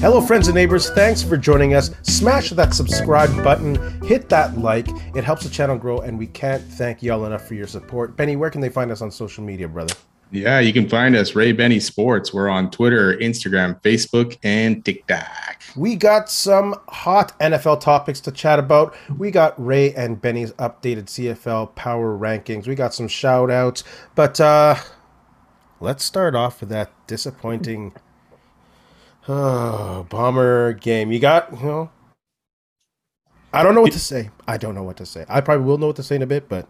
Hello, friends and neighbors. Thanks for joining us. Smash that subscribe button, hit that like. It helps the channel grow, and we can't thank y'all enough for your support. Benny, where can they find us on social media, brother? Yeah, you can find us Ray Benny Sports. We're on Twitter, Instagram, Facebook, and TikTok. We got some hot NFL topics to chat about. We got Ray and Benny's updated CFL power rankings. We got some shout outs. But uh let's start off with that disappointing Oh, bomber game. You got, you know, I don't know what to say. I don't know what to say. I probably will know what to say in a bit, but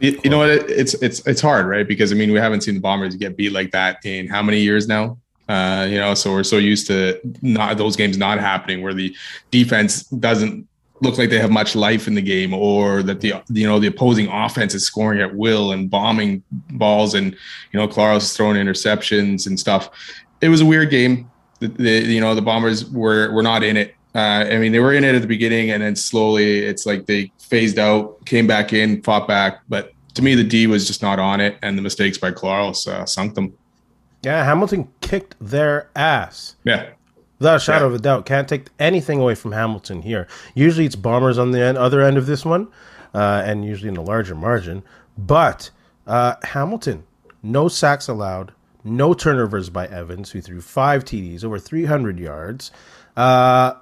you, you know what? It's it's it's hard, right? Because I mean, we haven't seen the Bombers get beat like that in how many years now? Uh, you know, so we're so used to not those games not happening where the defense doesn't look like they have much life in the game, or that the you know the opposing offense is scoring at will and bombing balls, and you know, Collaros throwing interceptions and stuff. It was a weird game the, the you know the Bombers were were not in it. Uh, I mean, they were in it at the beginning, and then slowly it's like they phased out, came back in, fought back. But to me, the D was just not on it, and the mistakes by Collaros uh, sunk them. Yeah, Hamilton kicked their ass. Yeah. Without a shadow yeah. of a doubt. Can't take anything away from Hamilton here. Usually it's Bombers on the end, other end of this one, uh, and usually in a larger margin. But uh, Hamilton, no sacks allowed, no turnovers by Evans, who threw five TDs, over 300 yards. Uh,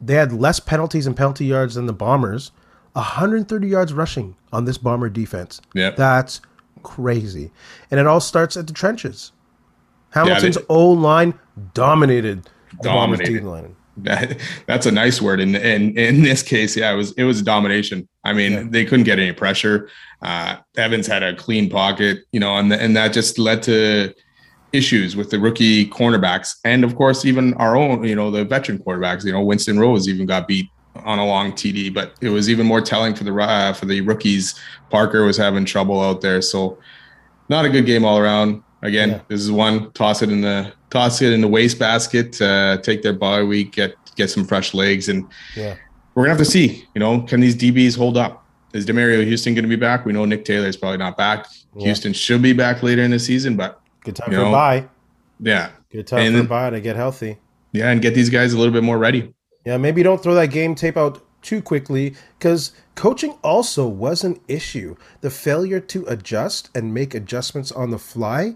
they had less penalties and penalty yards than the Bombers. 130 yards rushing on this Bomber defense. Yeah, that's crazy. And it all starts at the trenches. Hamilton's yeah, O line dominated the dominated. Bombers' line. That, that's a nice word. And in, in, in this case, yeah, it was it was domination. I mean, yeah. they couldn't get any pressure. Uh, Evans had a clean pocket, you know, and and that just led to issues with the rookie cornerbacks, and of course, even our own, you know, the veteran quarterbacks. You know, Winston Rose even got beat on a long TD, but it was even more telling for the uh, for the rookies. Parker was having trouble out there, so not a good game all around. Again, yeah. this is one toss it in the toss it in the waste basket, uh, take their bye week, get get some fresh legs, and yeah, we're gonna have to see. You know, can these DBs hold up? Is Demerio Houston going to be back? We know Nick Taylor is probably not back. Yeah. Houston should be back later in the season, but Good time you for know, a bye. Yeah. Good time and, for a bye to get healthy. Yeah, and get these guys a little bit more ready. Yeah, maybe don't throw that game tape out too quickly because coaching also was an issue. The failure to adjust and make adjustments on the fly,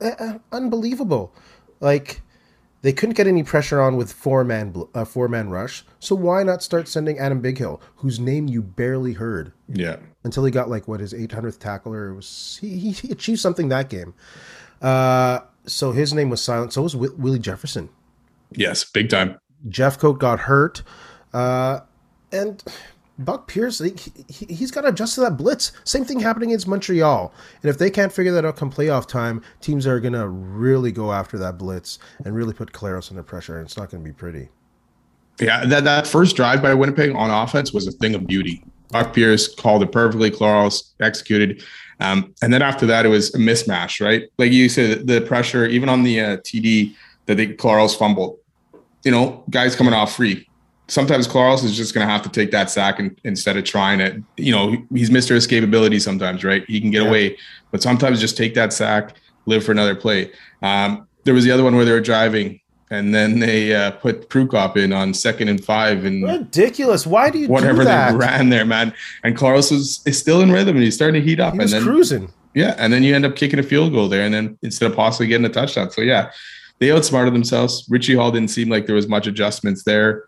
uh, uh unbelievable. Like they couldn't get any pressure on with four man uh, four man rush. So why not start sending Adam Bighill, whose name you barely heard? Yeah. Until he got like what his 800th tackler was. He, he achieved something that game. Uh, so his name was silent. So was w- Willie Jefferson. Yes, big time. Jeffcoat got hurt, uh, and Buck Pierce he, he, he's got to adjust to that blitz. Same thing happening against Montreal. And if they can't figure that out come playoff time, teams are gonna really go after that blitz and really put Collaros under pressure, and it's not gonna be pretty. Yeah, that, that first drive by Winnipeg on offense was a thing of beauty. Buck Pierce called it perfectly. Collaros executed. Um, and then after that, it was a mismatch, right? Like you said, the pressure, even on the uh, TD that they Collaros fumbled, you know, guys coming off free. Sometimes Collaros is just going to have to take that sack and, instead of trying it. You know, he's Mr. Escapability sometimes, right? He can get yeah. away, but sometimes just take that sack, live for another play. Um, there was the other one where they were driving and then they uh, put Prukop in on second and five and ridiculous. Why do you whatever do they ran there, man? And Collaros is, is still in rhythm and he's starting to heat up. He and then cruising. Yeah, and then you end up kicking a field goal there, and then instead of possibly getting a touchdown. So yeah, they outsmarted themselves. Richie Hall didn't seem like there was much adjustments there.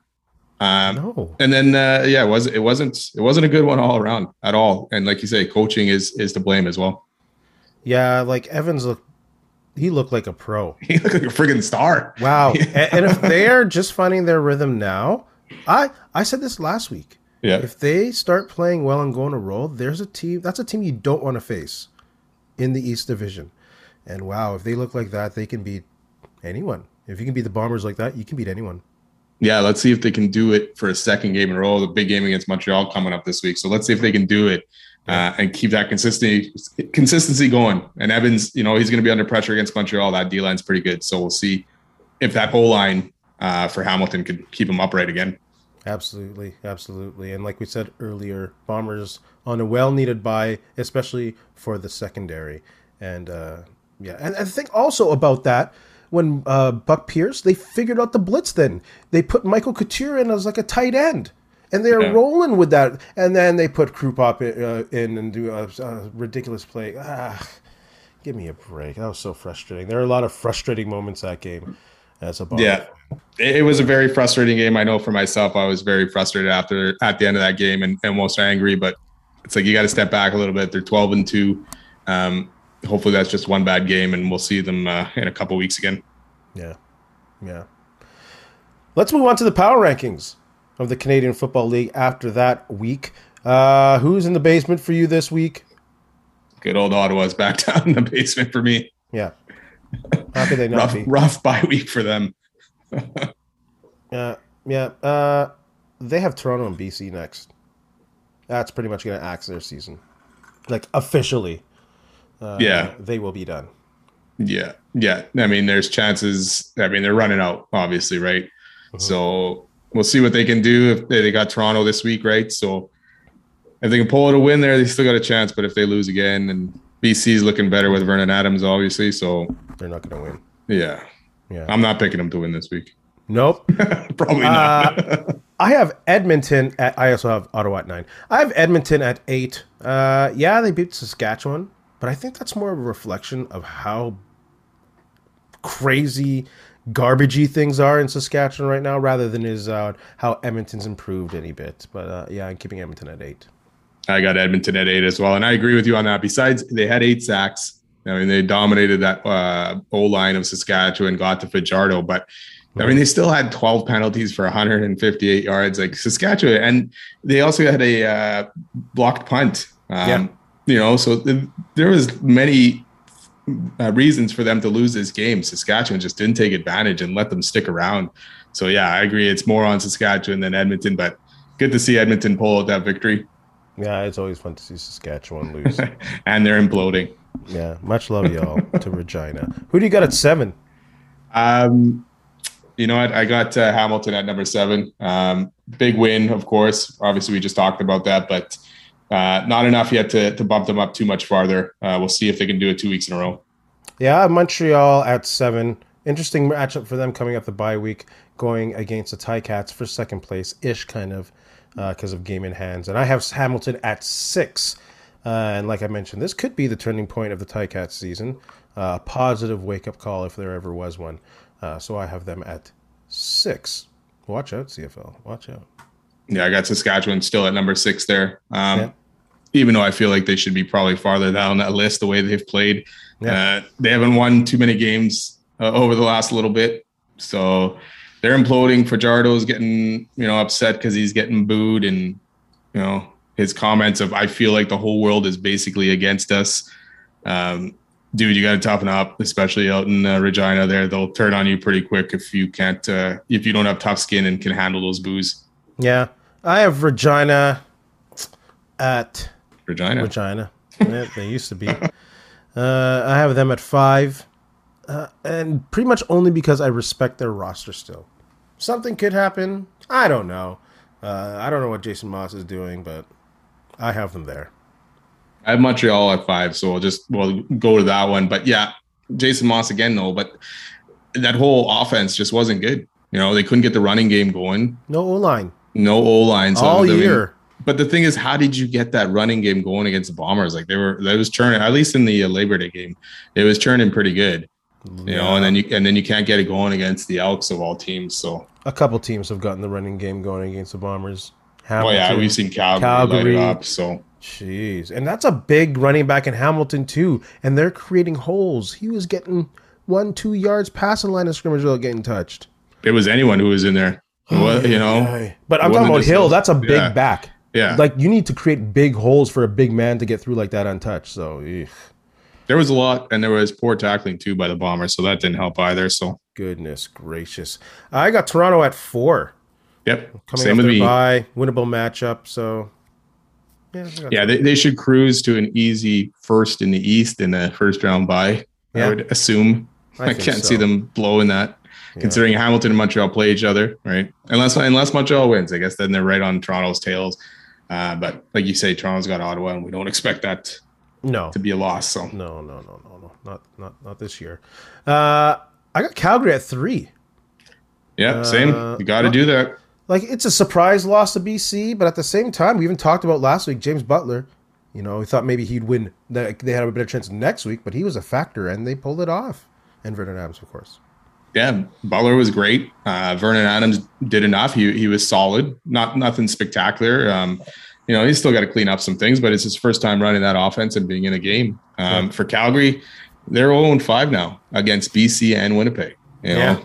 Um, no. And then uh, yeah, it was it wasn't it wasn't a good one all around at all. And like you say, coaching is is to blame as well. Yeah, like Evans looked he looked like a pro. He looked like a friggin' star. Wow. and, and if they're just finding their rhythm now, I I said this last week. Yeah. If they start playing well and going a roll, there's a team that's a team you don't want to face in the East Division. And wow, if they look like that, they can beat anyone. If you can beat the Bombers like that, you can beat anyone. Yeah, let's see if they can do it for a second game in a row. The big game against Montreal coming up this week. So let's see if they can do it uh, and keep that consistency consistency going. And Evans, you know, he's going to be under pressure against Montreal. That D line's pretty good, so we'll see if that whole line uh, for Hamilton could keep him upright again. Absolutely, absolutely, and like we said earlier, Bombers on a well-needed bye, especially for the secondary. And uh, yeah, and I think also about that when uh, Buck Pierce, they figured out the blitz. Then they put Michael Couture in as like a tight end, and they're yeah. rolling with that. And then they put Prukop in, uh, in and do a, a, ridiculous play. Ah, give me a break. That was so frustrating. There are a lot of frustrating moments that game. As a yeah, it was a very frustrating game. I know for myself, I was very frustrated after at the end of that game and, and most angry. But it's like you got to step back a little bit. They're twelve and two. Um, hopefully that's just one bad game, and we'll see them uh, in a couple weeks again. Yeah, yeah. Let's move on to the power rankings of the Canadian Football League after that week. Uh, who's in the basement for you this week? Good old Ottawa's back down in the basement for me. Yeah. How could they not rough, be? Rough bye week for them. yeah, yeah. Uh, they have Toronto and BC next. That's pretty much going to axe their season, like officially uh, yeah, they will be done. Yeah, yeah. I mean, there's chances. I mean, they're running out, obviously, right? Mm-hmm. So we'll see what they can do. If they, they got Toronto this week, right? So if they can pull it a win there, they still got a chance. But if they lose again, and BC is looking better with Vernon Adams, obviously, so they're not going to win. Yeah, yeah. I'm not picking them to win this week. Nope, probably not. Uh, I have Edmonton at. I also have Ottawa at nine. I have Edmonton at eight. Uh, yeah, they beat Saskatchewan. But I think that's more of a reflection of how crazy garbagey things are in Saskatchewan right now, rather than is uh, how Edmonton's improved any bit. But uh, yeah, I'm keeping Edmonton at eight. I got Edmonton at eight as well, and I agree with you on that. Besides, they had eight sacks. I mean, they dominated that uh, O line of Saskatchewan, got to Fajardo, but I mean, they still had 12 penalties for 158 yards, like Saskatchewan, and they also had a uh, blocked punt. Um, yeah you know, so th- there was many uh, reasons for them to lose this game. Saskatchewan just didn't take advantage and let them stick around. So yeah, I agree. It's more on Saskatchewan than Edmonton, but good to see Edmonton pull out that victory. Yeah, it's always fun to see Saskatchewan lose. and they're imploding. Yeah, much love, y'all, to Regina. Who do you got at seven? Um, you know what? I got uh, Hamilton at number seven. Um, big win, of course. Obviously, we just talked about that, but uh, not enough yet to, to bump them up too much farther. Uh, we'll see if they can do it two weeks in a row. Yeah, Montreal at seven. Interesting matchup for them coming up the bye week, going against the Ticats for second place ish, kind of, because uh, of game in hands. And I have Hamilton at six. Uh, and like I mentioned, this could be the turning point of the Ticats season. Uh, a positive wake up call if there ever was one. Uh, so I have them at six. Watch out, CFL. Watch out. Yeah, I got Saskatchewan still at number six there. Um, yeah. Even though I feel like they should be probably farther down that list the way they've played. Yeah. Uh, they haven't won too many games uh, over the last little bit. So they're imploding. Fajardo's getting, you know, upset because he's getting booed and, you know, his comments of, I feel like the whole world is basically against us. Um, dude, you got to toughen up, especially out in uh, Regina there. They'll turn on you pretty quick if you can't, uh, if you don't have tough skin and can handle those boos. Yeah. I have Regina at Regina. Regina. they used to be. Uh, I have them at five, uh, and pretty much only because I respect their roster still. Something could happen. I don't know. Uh, I don't know what Jason Maas is doing, but I have them there. I have Montreal at five, so we'll just we'll go to that one. But yeah, Jason Maas again though. But that whole offense just wasn't good. You know, they couldn't get the running game going. No O line. No O line all year. But the thing is, how did you get that running game going against the Bombers? Like they were, that was turning. At least in the uh, Labor Day game, it was turning pretty good. You yeah. know, and then you and then you can't get it going against the Elks of all teams. So a couple teams have gotten the running game going against the Bombers. Hamilton, oh yeah, we've seen Calgary, Calgary up. So jeez, and that's a big running back in Hamilton too. And they're creating holes. He was getting one, two yards past the line of scrimmage without getting touched. It was anyone who was in there. What, you know, but I'm talking about Hill. That's a big yeah. back. Yeah, like you need to create big holes for a big man to get through like that untouched. So eugh. there was a lot, and there was poor tackling too by the Bombers, so that didn't help either. So goodness gracious, I got Toronto at four. Yep, coming same with me. Bye, winnable matchup. So yeah, yeah, they, they should cruise to an easy first in the East in the first round bye. Yeah. I would assume. I, I can't so. see them blowing that yeah. considering Hamilton and Montreal play each other, right? Unless unless Montreal wins, I guess then they're right on Toronto's tails. Uh, but like you say, Toronto's got Ottawa, and we don't expect that no to be a loss. So no, no, no, no, no, not not not this year. Uh, I got Calgary at three. Yeah, same. Uh, You got to do that. Like it's a surprise loss to BC, but at the same time, we even talked about last week James Butler. You know, we thought maybe he'd win. They had a better chance next week, but he was a factor, and they pulled it off. And Vernon Adams, of course. Yeah, Butler was great. Uh, Vernon Adams did enough. He he was solid. Not nothing spectacular. Um, you know, he's still got to clean up some things, but it's his first time running that offense and being in a game. Um, Yeah. For Calgary, they're 0 5 now against BC and Winnipeg. You know? Yeah.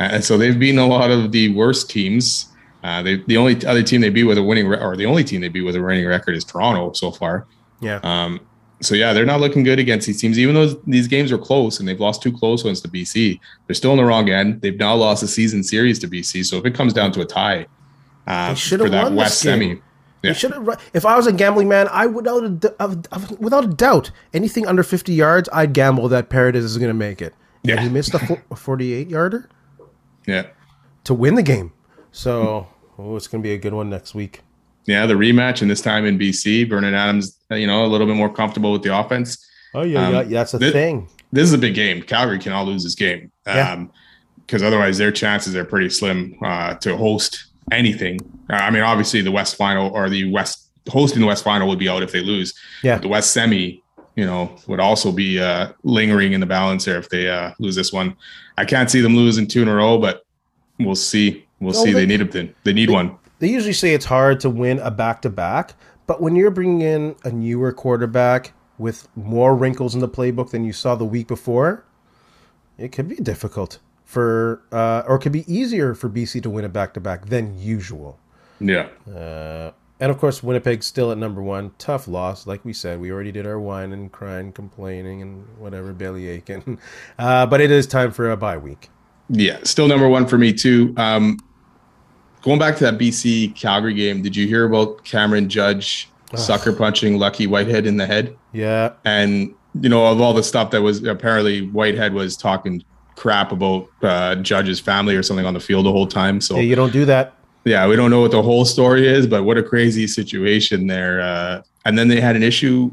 And so they've beaten a lot of the worst teams. Uh, they, the only other team they beat with a winning, re- or the only team they beat with a winning record is Toronto so far. Yeah, Um, so yeah, they're not looking good against these teams, even though these games are close and they've lost two close ones to BC. They're still in the wrong end. They've now lost a season series to BC. So if it comes down to a tie uh, for that West semi, They Yeah. should have. If I was a gambling man, I would without a, d- of- of- without a doubt anything under fifty yards, I'd gamble that Paredes is going to make it. Yeah, Yeah. he missed a, a forty-eight yarder yeah, to win the game. So oh, it's going to be a good one next week. Yeah, the rematch and this time in BC, Vernon Adams, uh, you know, a little bit more comfortable with the offense. Oh yeah, Um, yeah, that's a thi- thing. This is a big game. Calgary cannot lose this game Yeah. um, because otherwise their chances are pretty slim uh, to host anything. Uh, I mean, obviously the West final or the West hosting the West final would be out if they lose. Yeah. the West semi, you know, would also be uh, lingering in the balance there if they uh, lose this one. I can't see them losing two in a row, but we'll see. We'll No, see. they- They need it. They need one. They usually say it's hard to win a back to back, but when you're bringing in a newer quarterback with more wrinkles in the playbook than you saw the week before, it could be difficult for, uh, or it could be easier for BC to win a back to back than usual. Yeah, Uh, and of course, Winnipeg's still at number one. Tough loss, like we said. We already did our whining, and crying, complaining, and whatever, belly aching. Uh, but it is time for a bye week. yeah. Still number one for me too. Um, going back to that BC Calgary game, did you hear about Cameron Judge sucker punching Lucky Whitehead in the head? Yeah, and you know of all the stuff that was apparently Whitehead was talking crap about uh, Judge's family or something on the field the whole time. So yeah, you don't do that. yeah, we don't know what the whole story is, but what a crazy situation there. Uh, and then they had an issue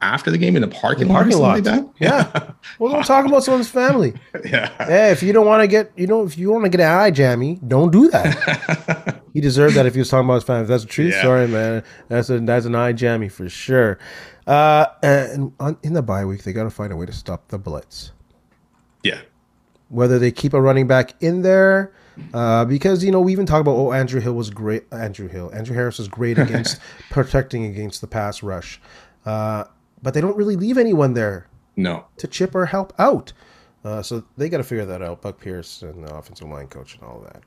after the game in the parking The lot, or parking something lot. like that. Well, don't talk about someone's family. yeah, Hey, if you don't want to get, you know, if you want to get an eye jammy, don't do that. he deserved that if he was talking about his family. If that's a true Yeah. story, man. That's a that's an eye jammy for sure. Uh, and on, in the bye week, they got to find a way to stop the blitz. yeah, Whether they keep a running back in there, uh, because you know we even talk about oh Andrew Hill was great. Andrew Hill, Andrew Harris was great against protecting against the pass rush, uh, but they don't really leave anyone there no, to chip or help out. Uh, so they got to figure that out. Buck Pierce and the offensive line coach and all that.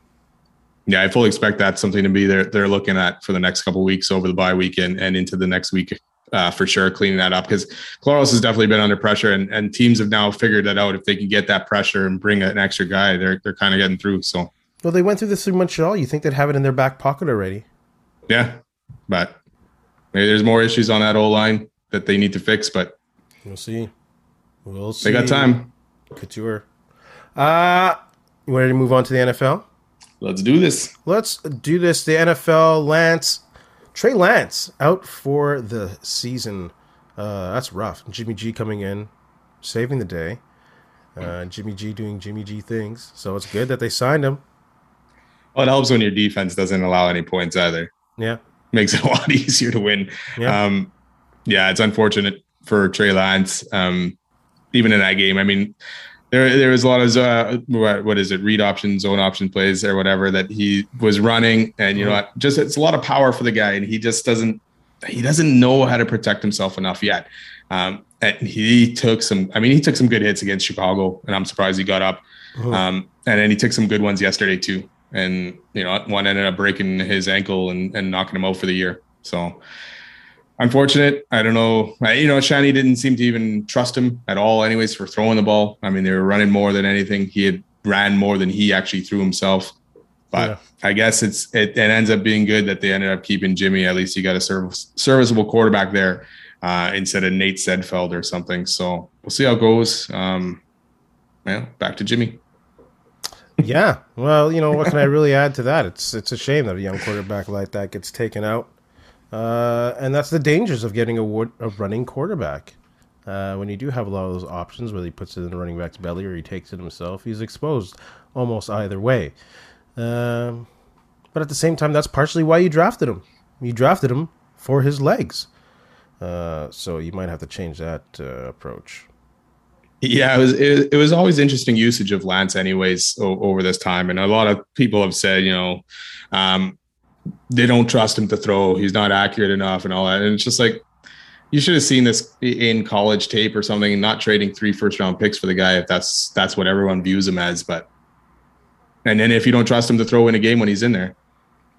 yeah. I fully expect that's something to be they're they're looking at for the next couple weeks over the bye weekend and into the next week. Uh, for sure, cleaning that up because Collaros has definitely been under pressure, and, and teams have now figured that out. If they can get that pressure and bring an extra guy, they're they're kind of getting through. So Well, they went through this through Montreal. You think they'd have it in their back pocket already? Yeah, but maybe there's more issues on that O line that they need to fix, but We'll see. We'll see. they got time. Couture. Uh, you ready to move on to the NFL? Let's do this. Let's do this. The NFL, Lance, Trey Lance out for the season. Uh, that's rough. Jimmy G coming in, saving the day. Uh, Jimmy G doing Jimmy G things. So it's good that they signed him. Well, it helps when your defense doesn't allow any points either. Yeah. Makes it a lot easier to win. Yeah. Um, yeah, it's unfortunate for Trey Lance. Um, even in that game, I mean, there there was a lot of uh, what, what is it, read option, zone option plays or whatever that he was running, and you know, what, just it's a lot of power for the guy, and he just doesn't he doesn't know how to protect himself enough yet. Um, and he took some, I mean, he took some good hits against Chicago, and I'm surprised he got up. Mhm. Um, and then he took some good ones yesterday too. And you know, one ended up breaking his ankle and, and knocking him out for the year. So unfortunate. I don't know. I, you know, Shani didn't seem to even trust him at all, anyways, for throwing the ball. I mean, they were running more than anything. He had ran more than he actually threw himself. But Yeah. I guess it's it, it ends up being good that they ended up keeping Jimmy. At least you got a service, serviceable quarterback there uh, instead of Nate Sudfeld or something. So we'll see how it goes. Um, yeah, back to Jimmy. Yeah. Well, you know, what can I really add to that? It's it's a shame that a young quarterback like that gets taken out. Uh, and that's the dangers of getting a, wood, a running quarterback. Uh, when you do have a lot of those options, whether he puts it in the running back's belly or he takes it himself, he's exposed almost either way. Um, but at the same time, that's partially why you drafted him. You drafted him for his legs. Uh, so you might have to change that uh, approach. Yeah, it was it, it, was always interesting usage of Lance, anyways, o- over this time, and a lot of people have said, you know, um, they don't trust him to throw. He's not accurate enough, and all that. And it's just like you should have seen this in college tape or something, and not trading three first round picks for the guy if that's that's what everyone views him as. But and then if you don't trust him to throw in a game when he's in there,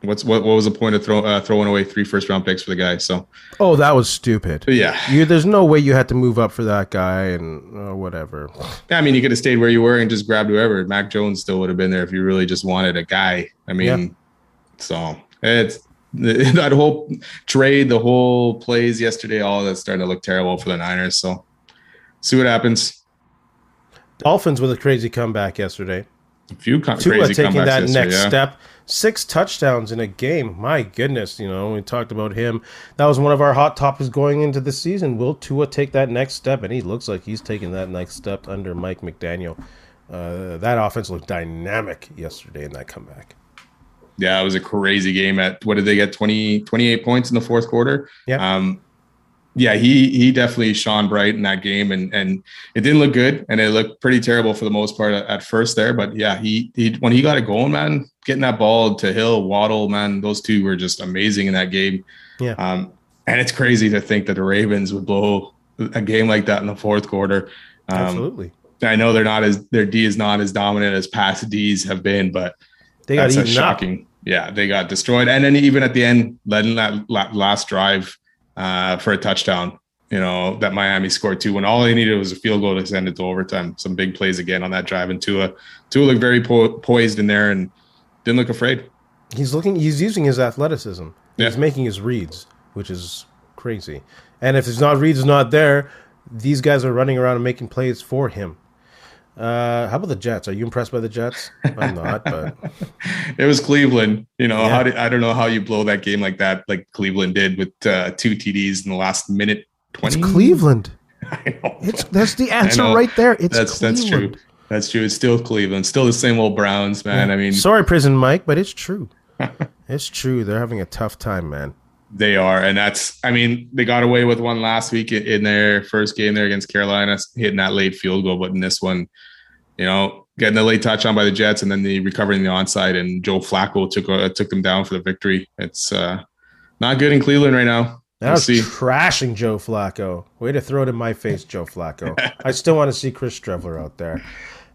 What's what? What was the point of throw, uh, throwing away three first round picks for the guy? So, oh, that was stupid. Yeah, you, there's no way you had to move up for that guy and uh, whatever. Yeah, I mean, you could have stayed where you were and just grabbed whoever. Mac Jones still would have been there if you really just wanted a guy. I mean, yeah. so it's that whole trade, the whole plays yesterday, all that's starting to look terrible for the Niners. So, see what happens. Dolphins with a crazy comeback yesterday. A few co- Tua taking that next yeah. step six touchdowns in a game. My goodness, you know, we talked about him. That was one of our hot topics going into the season. Will Tua take that next step? And he looks like he's taking that next step under Mike McDaniel. Uh, that offense looked dynamic yesterday in that comeback. Yeah, it was a crazy game. At what did they get? 20, 28 points in the fourth quarter. Yeah. Um, yeah, he he definitely shone bright in that game, and and it didn't look good, and it looked pretty terrible for the most part at, at first there. But yeah, he he when he got it going, man, getting that ball to Hill, Waddle, man, those two were just amazing in that game. Yeah. Um, and it's crazy to think that the Ravens would blow a game like that in the fourth quarter. Um, Absolutely. I know they're not as their D is not as dominant as past D's have been, but they got that's shocking. Yeah, they got destroyed, and then even at the end, letting that last drive uh, for a touchdown. You know that Miami scored two when all they needed was a field goal to send it to overtime. Some big plays again on that drive, and Tua Tua looked very po- poised in there and didn't look afraid. He's looking. He's using his athleticism. Yeah. He's making his reads, which is crazy. And if his not reads not there, these guys are running around and making plays for him. Uh, how about the Jets? Are you impressed by the Jets? I'm not, but it was Cleveland. You know, yeah. how did, I don't know how you blow that game like that, like Cleveland did with uh, two TDs in the last minute twenty. It's Cleveland. I know. It's that's the answer right there. It's that's Cleveland. that's true. That's true. It's still Cleveland. Still the same old Browns, man. Yeah. I mean, sorry, Prison Mike, but it's true. it's true. They're having a tough time, man. They are, and that's. I mean, they got away with one last week in their first game there against Carolina, hitting that late field goal. But in this one, you know, getting the late touchdown by the Jets, and then the recovering the onside, and Joe Flacco took uh, took them down for the victory. It's uh, not good in Cleveland right now. That was trashing Joe Flacco. Way to throw it in my face, Joe Flacco. I still want to see Chris Streveler out there.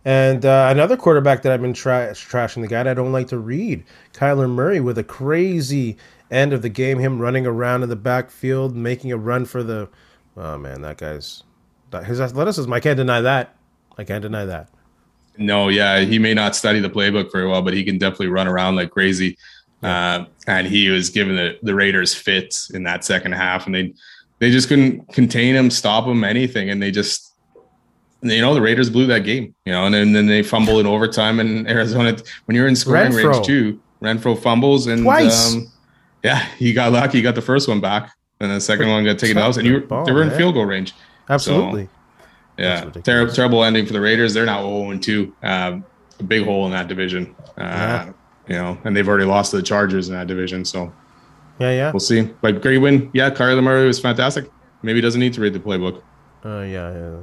And uh, another quarterback that I've been tra- trashing, the guy that I don't like to read, Kyler Murray, with a crazy end of the game, him running around in the backfield, making a run for the. Oh man, that guy's his athleticism. I can't deny that. I can't deny that. No, yeah, he may not study the playbook very well, but he can definitely run around like crazy. Uh, and he was giving the, the Raiders fits in that second half, and they they just couldn't contain him, stop him, anything, and they just you know the Raiders blew that game, you know, and then, then they fumble in overtime in Arizona when you're in scoring Renfrow. range too. Renfrow fumbles and twice. Um, yeah, he got lucky. He got the first one back, and the second one got taken out, and you they were in field goal range. Absolutely. So, yeah, terrible, terrible ending for the Raiders. They're now 0 and 2. Um, a big hole in that division. Uh, yeah. You know, and they've already lost to the Chargers in that division. So, yeah, yeah, we'll see. But great win. Yeah, Kyler Murray was fantastic. Maybe he doesn't need to read the playbook. Uh, yeah,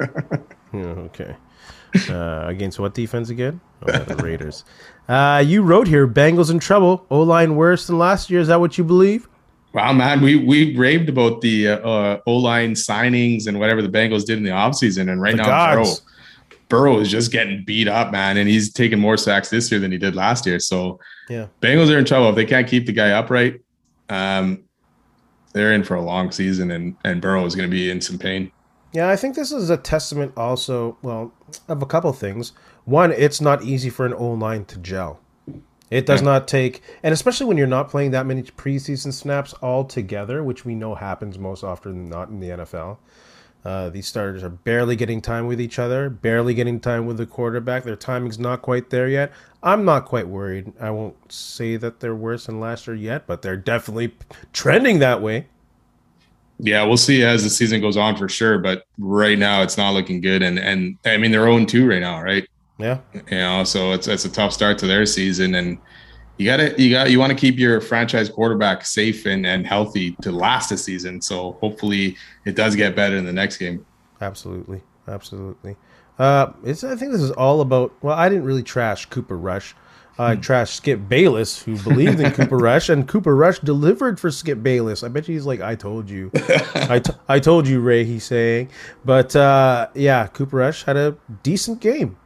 yeah. yeah okay. Uh, against what defense again? Oh, the Raiders. Uh, you wrote here Bengals in trouble. O line worse than last year. Is that what you believe? Wow, man, we we raved about the uh, uh, O line signings and whatever the Bengals did in the offseason. And right the now, Burrow, Burrow is just getting beat up, man. And he's taking more sacks this year than he did last year. So, yeah, Bengals are in trouble. If they can't keep the guy upright, um, they're in for a long season, and, and Burrow is going to be in some pain. Yeah, I think this is a testament also, well, of a couple things. One, it's not easy for an O line to gel. It does not take, and especially when you're not playing that many preseason snaps all together, which we know happens most often than not in the NFL. Uh, these starters are barely getting time with each other, barely getting time with the quarterback. Their timing's not quite there yet. I'm not quite worried. I won't say that they're worse than last year yet, but they're definitely trending that way. Yeah, we'll see as the season goes on for sure. But right now, it's not looking good, and and I mean they're own two right now, right? Yeah, you know, so it's it's a tough start to their season, and you got to you got you want to keep your franchise quarterback safe and and healthy to last the season. So hopefully, it does get better in the next game. Absolutely, absolutely. Uh, it's I think this is all about. Well, I didn't really trash Cooper Rush. I uh, trashed Skip Bayless, who believed in Cooper Rush, and Cooper Rush delivered for Skip Bayless. I bet you he's like, "I told you, I, t- I told you, Ray." He's saying, but uh, yeah, Cooper Rush had a decent game.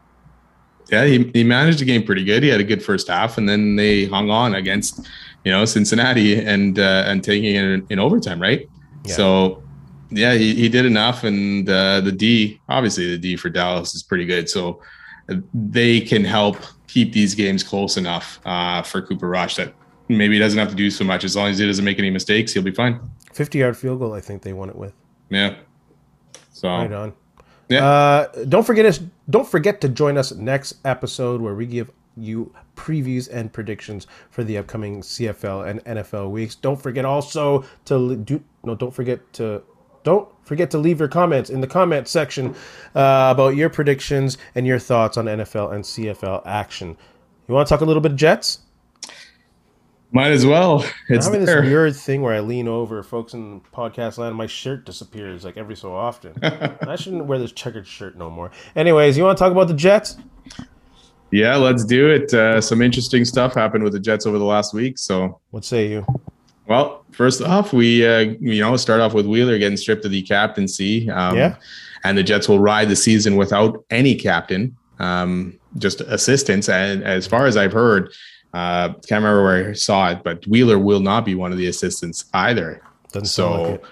Yeah, he, he managed the game pretty good. He had a good first half, and then they hung on against, you know, Cincinnati and uh, and taking it in, in overtime, right? Yeah. So, yeah, he, he did enough, and uh, the D, obviously, the D for Dallas is pretty good. So they can help keep these games close enough uh, for Cooper Rush that maybe he doesn't have to do so much. As long as he doesn't make any mistakes, he'll be fine. 50 yard field goal, I think they won it with. Yeah. So right on. Yeah. Uh, don't forget us. Don't forget to join us next episode where we give you previews and predictions for the upcoming CFL and NFL weeks. Don't forget also to do no. Don't forget to don't forget to leave your comments in the comment section uh, about your predictions and your thoughts on NFL and CFL action. You want to talk a little bit of Jets? Might as well. It's I'm having there. this weird thing where I lean over, folks in podcast land, my shirt disappears like every so often. I shouldn't wear this checkered shirt no more. Anyways, you want to talk about the Jets? Yeah, let's do it. Uh, some interesting stuff happened with the Jets over the last week. So, what say you? Well, first off, we uh, you know start off with Wheeler getting stripped of the captaincy. Um, yeah, and the Jets will ride the season without any captain, um, just assistants. And as far as I've heard, uh, can't remember where I saw it, but Wheeler will not be one of the assistants either. Doesn't so, like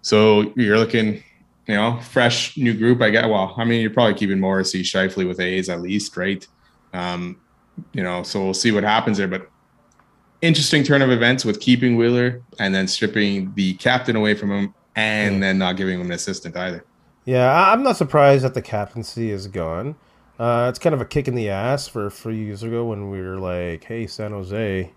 so you're looking, you know, fresh new group. I get. Well, I mean, you're probably keeping Morrissey, Scheifele with A's at least, right? Um, you know, so we'll see what happens there. But interesting turn of events with keeping Wheeler and then stripping the captain away from him and then not giving him an assistant either. Yeah, I'm not surprised that the captaincy is gone. Uh, it's kind of a kick in the ass for a few years ago when we were like, "Hey, San Jose,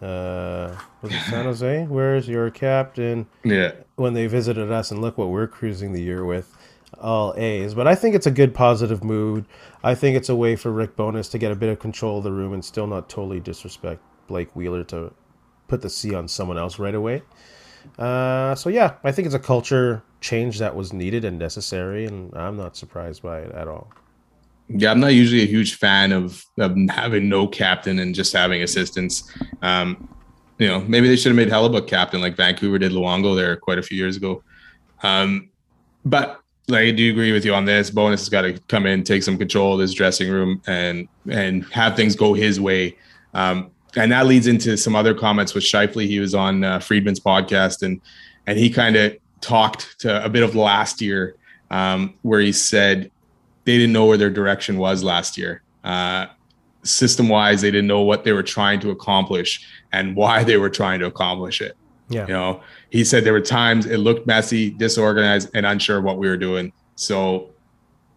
uh, was it San Jose? Where's your captain?" Yeah. When they visited us, and look what we're cruising the year with, all A's. But I think it's a good positive mood. I think it's a way for Rick Bowness to get a bit of control of the room and still not totally disrespect Blake Wheeler to put the C on someone else right away. Uh, so yeah, I think it's a culture change that was needed and necessary, and I'm not surprised by it at all. Yeah, I'm not usually a huge fan of, of having no captain and just having assistants. Um, you know, maybe they should have made Hellebuyck captain like Vancouver did Luongo there quite a few years ago. Um, but like, I do agree with you on this. Bowness has got to come in, take some control of this dressing room, and and have things go his way. Um, and that leads into some other comments with Scheifele. He was on uh, Friedman's podcast, and and he kind of talked to a bit of last year, um, where he said they didn't know where their direction was last year. Uh, system wise, they didn't know what they were trying to accomplish and why they were trying to accomplish it. Yeah. You know, he said there were times it looked messy, disorganized, and unsure what we were doing. So,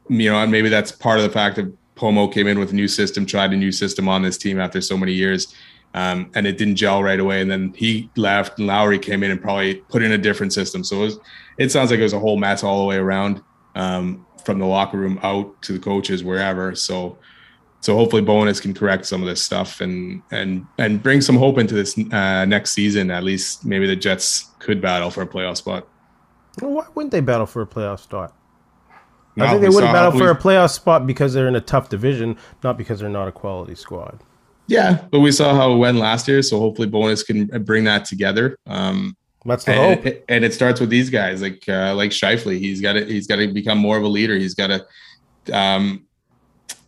you know, and maybe that's part of the fact that Pomo came in with a new system, tried a new system on this team after so many years, um, and it didn't gel right away. And then he left, and Lowry came in and probably put in a different system. So it, was, it sounds like it was a whole mess all the way around, um, from the locker room out to the coaches, wherever. So, so hopefully Bowness can correct some of this stuff and and and bring some hope into this uh, next season. At least maybe the Jets could battle for a playoff spot. Well, why wouldn't they battle for a playoff spot? No, I think they would have battled for a playoff spot because they're in a tough division, not because they're not a quality squad. Yeah, but we saw how it went last year, so hopefully Bowness can bring that together. Um, That's the and hope. It, and it starts with these guys, like uh, like Scheifele. He's got to he's got to become more of a leader. He's got to um,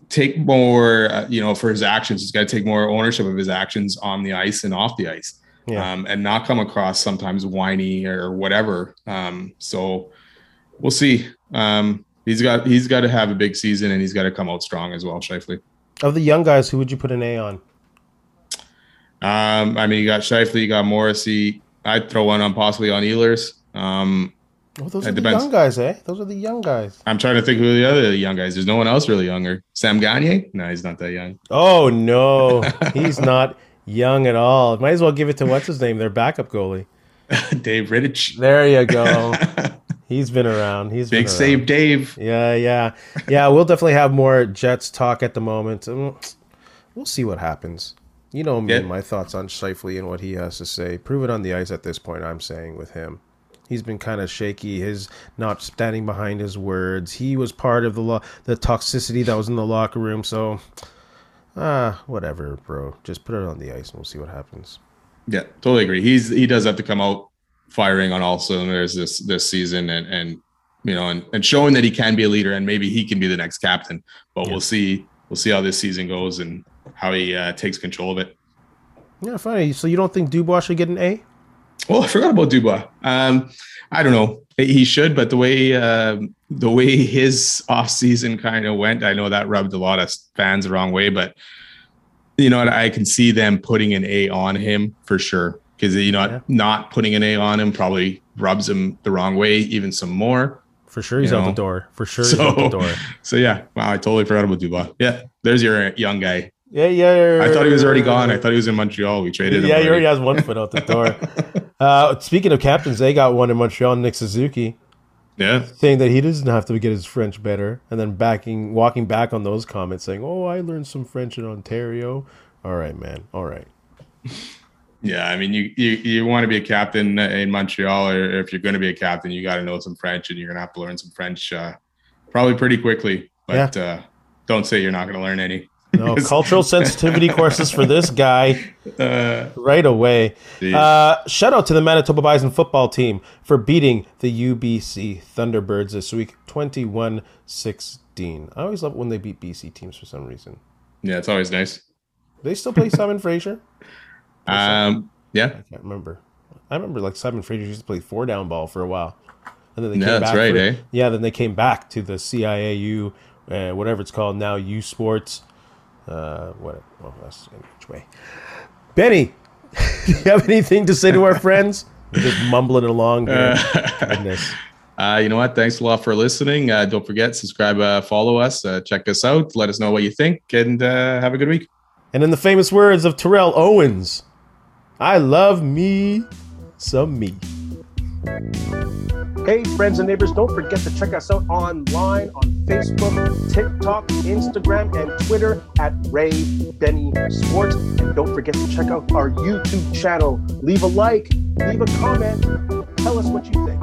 take more, uh, you know, for his actions. He's got to take more ownership of his actions on the ice and off the ice, yeah. um, and not come across sometimes whiny or whatever. Um, so we'll see. Um, he's got he's got to have a big season and he's got to come out strong as well, Scheifele. Of the young guys, who would you put an A on? Um, I mean, you got Scheifele, you got Morrissey. I'd throw one on possibly on Ehlers. Um, well, those are the depends. young guys, eh? Those are the young guys. I'm trying to think who the other young guys. There's no one else really younger. Sam Gagne? No, he's not that young. Oh no, he's not young at all. Might as well give it to what's his name, their backup goalie. Dave Rittich. There you go. He's been around. He's big save, Dave. Yeah, yeah, yeah. We'll definitely have more Jets talk at the moment. We'll see what happens. You know me yeah. and my thoughts on Scheifele and what he has to say. Prove it on the ice at this point. I'm saying with him, he's been kind of shaky. His not standing behind his words. He was part of the lo- the toxicity that was in the locker room. So, ah, uh, whatever, bro. Just put it on the ice and we'll see what happens. Yeah, totally agree. He's he does have to come out firing on all cylinders this this season and and you know and, and showing that he can be a leader and maybe he can be the next captain. But yeah. we'll see we'll see how this season goes and how he uh, takes control of it. Yeah, funny. So you don't think Dubois should get an A? Well, I forgot about Dubois. Um, I don't know. He should, but the way uh, the way his off season kind of went, I know that rubbed a lot of fans the wrong way. But you know, I can see them putting an A on him for sure because you know yeah. not putting an A on him probably rubs him the wrong way even some more. For sure, he's out know? the door. For sure, he's so, out the door. So yeah, wow, I totally forgot about Dubois. Yeah, there's your young guy. Yeah, yeah. I thought he was already gone. I thought he was in Montreal. We traded him. Yeah, he already has one foot out the door. uh, speaking of captains, they got one in Montreal, Nick Suzuki. Yeah. Saying that he doesn't have to get his French better. And then backing walking back on those comments saying, Oh, I learned some French in Ontario. All right, man. All right. Yeah, I mean, you you, you want to be a captain in Montreal, or if you're going to be a captain, you got to know some French, and you're going to have to learn some French uh, probably pretty quickly. But yeah. uh, don't say you're not going to learn any. No cultural sensitivity courses for this guy uh, right away. Uh, shout out to the Manitoba Bison football team for beating the UBC Thunderbirds this week 21 16. I always love when they beat BC teams for some reason. Yeah, it's always nice. They still play Simon Fraser? Um, yeah. I can't remember. I remember like Simon Fraser used to play four down ball for a while. And then they came back. right, for, eh? Yeah, then they came back to the CIAU, uh, whatever it's called now, U Sports uh, what? Well, that's which way. Benny, do you have anything to say to our friends? We're just mumbling along. Goodness. Uh, you know what? Thanks a lot for listening. Uh, don't forget, subscribe, uh, follow us, uh, check us out. Let us know what you think, and uh, have a good week. And in the famous words of Terrell Owens, I love me some me. Hey, friends and neighbors, don't forget to check us out online on Facebook, TikTok, Instagram, and Twitter at Ray Benny Sports. And don't forget to check out our YouTube channel. Leave a like, leave a comment, tell us what you think.